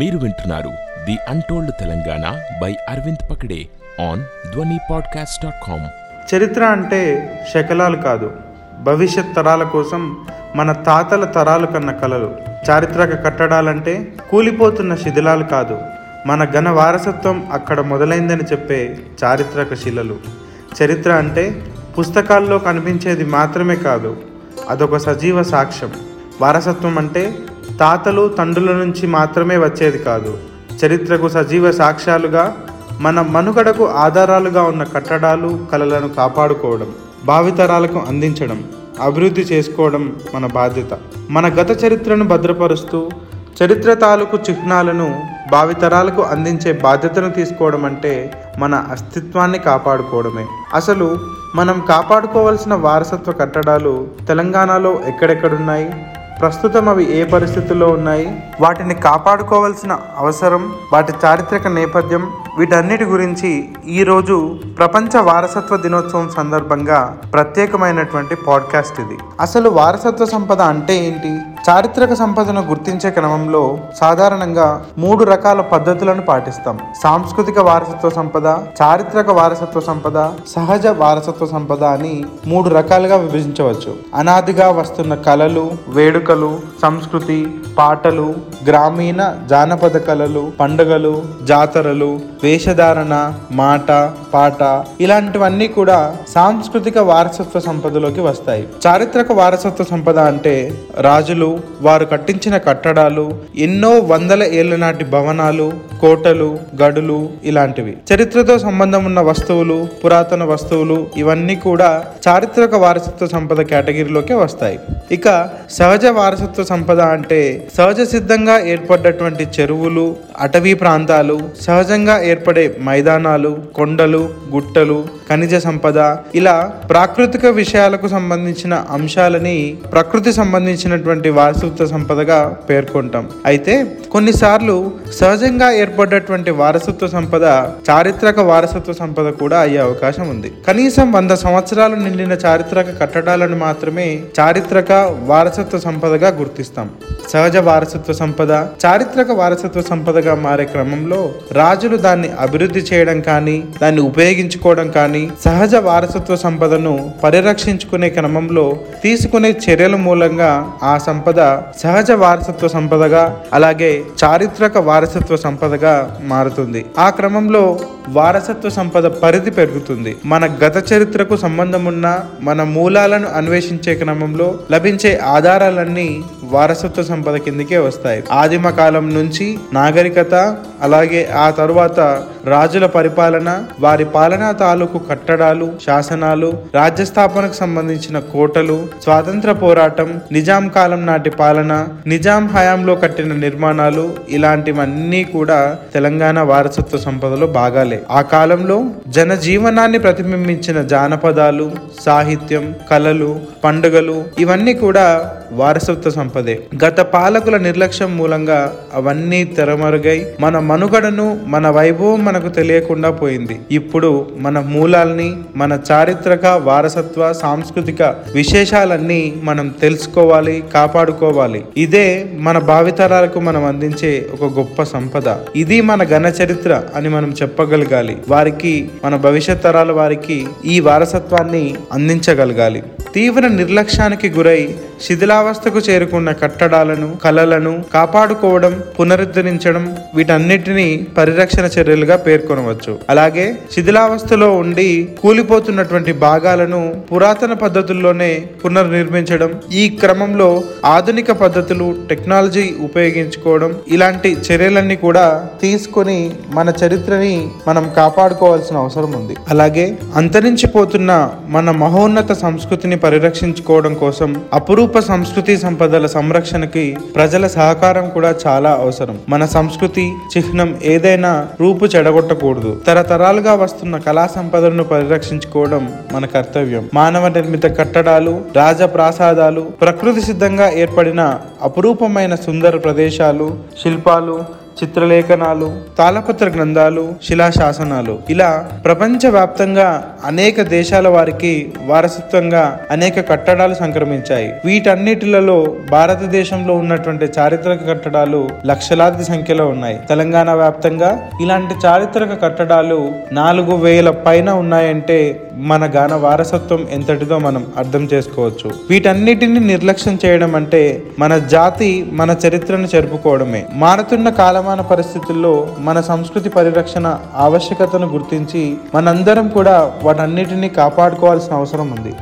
మీరు వింటున్నారు the untold Telangana by Aravind Pakade on Dhwani podcast dot com చరిత్ర అంటే శకలాలు కాదు భవిష్యత్ తరాల కోసం మన తాతల తరాలు కన్న కలలు. చారిత్రక కట్టడాలంటే కూలిపోతున్న శిథిలాలు కాదు మన ఘన వారసత్వం అక్కడ మొదలైందని చెప్పే చారిత్రక శిలలు. చరిత్ర అంటే పుస్తకాల్లో కనిపించేది మాత్రమే కాదు అదొక సజీవ సాక్ష్యం. వారసత్వం అంటే తాతలు తండ్రుల నుంచి మాత్రమే వచ్చేది కాదు. చరిత్రకు సజీవ సాక్ష్యాలుగా మన మనుగడకు ఆధారాలుగా ఉన్న కట్టడాలు కళలను కాపాడుకోవడం భావితరాలకు అందించడం అభివృద్ధి చేసుకోవడం మన బాధ్యత. మన గత చరిత్రను భద్రపరుస్తూ చరిత్ర తాలూకు చిహ్నాలను భావితరాలకు అందించే బాధ్యతను తీసుకోవడం అంటే మన అస్తిత్వాన్ని కాపాడుకోవడమే. అసలు మనం కాపాడుకోవాల్సిన వారసత్వ కట్టడాలు తెలంగాణలో ఎక్కడెక్కడున్నాయి? ప్రస్తుతం అవి ఏ పరిస్థితుల్లో ఉన్నాయి? వాటిని కాపాడుకోవాల్సిన అవసరం వాటి చారిత్రక నేపథ్యం వీటన్నిటి గురించి ఈరోజు ప్రపంచ వారసత్వ దినోత్సవం సందర్భంగా ప్రత్యేకమైనటువంటి పాడ్కాస్ట్ ఇది. అసలు వారసత్వ సంపద అంటే ఏంటి? చారిత్రక సంపదను గుర్తించే క్రమంలో సాధారణంగా మూడు రకాల పద్ధతులను పాటిస్తాం. సాంస్కృతిక వారసత్వ సంపద చారిత్రక వారసత్వ సంపద సహజ వారసత్వ సంపద అని మూడు రకాలుగా విభజించవచ్చు. అనాదిగా వస్తున్న కళలు వేడుకలు సంస్కృతి పాటలు గ్రామీణ జానపద కళలు పండుగలు జాతరలు వేషధారణ మాట పాట ఇలాంటివన్నీ కూడా సాంస్కృతిక వారసత్వ సంపదలోకి వస్తాయి. చారిత్రక వారసత్వ సంపద అంటే రాజులు వారు కట్టించిన కట్టడాలు ఎన్నో వందల ఏళ్ళ నాటి భవనాలు కోటలు గడులు ఇలాంటివి. చరిత్రతో సంబంధం ఉన్న వస్తువులు పురాతన వస్తువులు ఇవన్నీ కూడా చారిత్రక వారసత్వ సంపద కేటగిరీలోకి వస్తాయి. ఇక సహజ వారసత్వ సంపద అంటే సహజ సిద్ధంగా ఏర్పడ్డటువంటి చెరువులు అటవీ ప్రాంతాలు సహజంగా ఏర్పడే మైదానాలు కొండలు గుట్టలు ఖనిజ సంపద ఇలా ప్రాకృతిక విషయాలకు సంబంధించిన అంశాలని ప్రకృతి సంబంధించినటువంటి వారసత్వ సంపదగా పేర్కొంటాం. అయితే కొన్నిసార్లు సహజంగా ఏర్పడ్డటువంటి వారసత్వ సంపద చారిత్రక వారసత్వ సంపద కూడా అయ్యే అవకాశం ఉంది. కనీసం వంద సంవత్సరాలు నిండిన చారిత్రక కట్టడాలను మాత్రమే చారిత్రక వారసత్వ సంపదగా గుర్తిస్తాం. సహజ వారసత్వ సంపద చారిత్రక వారసత్వ సంపదగా మారే క్రమంలో రాజులు దాన్ని అభివృద్ధి చేయడం కానీ దాన్ని ఉపయోగించుకోవడం కానీ సహజ వారసత్వ సంపదను పరిరక్షించుకునే క్రమంలో తీసుకునే చర్యల మూలంగా ఆ సంపద సహజ వారసత్వ సంపదగా అలాగే చారిత్రక వారసత్వ సంపదగా మారుతుంది. ఆ క్రమంలో వారసత్వ సంపద పరిధి పెరుగుతుంది. మన గత చరిత్రకు సంబంధం ఉన్న మన మూలాలను అన్వేషించే క్రమంలో లభించే ఆధారాలన్నీ వారసత్వ సంపద కిందకే వస్తాయి. ఆదిమ కాలం నుంచి నాగరికత అలాగే ఆ తరువాత రాజుల పరిపాలన వారి పాలనా తాలూకు కట్టడాలు శాసనాలు రాజ్యస్థాపనకు సంబంధించిన కోటలు స్వాతంత్ర పోరాటం నిజాం కాలం నాటి పాలన నిజాం హయాంలో కట్టిన నిర్మాణాలు ఇలాంటివన్నీ కూడా తెలంగాణ వారసత్వ సంపదలో భాగాలే. ఆ కాలంలో జనజీవనాన్ని ప్రతిబింబించిన జానపదాలు సాహిత్యం కళలు పండుగలు ఇవన్నీ కూడా వారసత్వ సంపదే. గత పాలకుల నిర్లక్ష్యం మూలంగా అవన్నీ తెరమరుగై మన మనుగడను మన వైభవం మనకు తెలియకుండా పోయింది. ఇప్పుడు మన మూలాల్ని మన చారిత్రక వారసత్వ సాంస్కృతిక విశేషాలన్నీ మనం తెలుసుకోవాలి కాపాడుకోవాలి. ఇదే మన భావితరాలకు మనం అందించే ఒక గొప్ప సంపద. ఇది మన ఘన చరిత్ర అని మనం చెప్పగలగాలి వారికి మన భవిష్యత్ తరాల వారికి ఈ వారసత్వాన్ని అందించగలగాలి. తీవ్ర నిర్లక్ష్యానికి గురై శిథిలావస్థకు చేరుకున్న కట్టడాలను కళలను కాపాడుకోవడం పునరుద్ధరించడం వీటన్నిటినీ పరిరక్షణ చర్యలుగా పేర్కొనవచ్చు. అలాగే శిథిలావస్థలో ఉండి కూలిపోతున్నటువంటి భాగాలను పురాతన పద్ధతుల్లోనే పునర్నిర్మించడం ఈ క్రమంలో ఆధునిక పద్ధతులు టెక్నాలజీ ఉపయోగించుకోవడం ఇలాంటి చర్యలన్నీ కూడా తీసుకొని మన చరిత్రని మనం కాపాడుకోవాల్సిన అవసరం ఉంది. అలాగే అంతరించిపోతున్న మన మహోన్నత సంస్కృతిని పరిరక్షించుకోవడం కోసం అపురూప సంస్కృతి సంపదల సంరక్షణకి ప్రజల సహకారం కూడా చాలా అవసరం. మన సంస్కృతి చిహ్నం ఏదైనా రూపు చెడగొట్టకూడదు. తరతరాలుగా వస్తున్న కళా సంపదలను పరిరక్షించుకోవడం మన కర్తవ్యం. మానవ నిర్మిత కట్టడాలు రాజప్రాసాదాలు ప్రకృతి సిద్ధంగా ఏర్పడిన అపురూపమైన సుందర ప్రదేశాలు శిల్పాలు చిత్రలేఖనాలు తాళపత్ర గ్రంథాలు శిలాశాసనాలు. ఇలా ప్రపంచవ్యాప్తంగా అనేక దేశాల వారికి వారసత్వంగా అనేక కట్టడాలు సంక్రమించాయి. వీటన్నిటిలలో భారతదేశంలో ఉన్నటువంటి చారిత్రక కట్టడాలు లక్షలాది సంఖ్యలో ఉన్నాయి. తెలంగాణ వ్యాప్తంగా ఇలాంటి చారిత్రక కట్టడాలు నాలుగు వేల పైన ఉన్నాయంటే మన గాన వారసత్వం ఎంతటిదో మనం అర్థం చేసుకోవచ్చు. వీటన్నిటిని నిర్లక్ష్యం చేయడం అంటే మన జాతి మన చరిత్రను జరుపుకోవడమే మారుతున్న కాలం వర్తమాన పరిస్థితుల్లో మన సంస్కృతి పరిరక్షణ ఆవశ్యకతను గుర్తించి మనందరం కూడా వాటన్నిటిని కాపాడుకోవాల్సిన అవసరం ఉంది.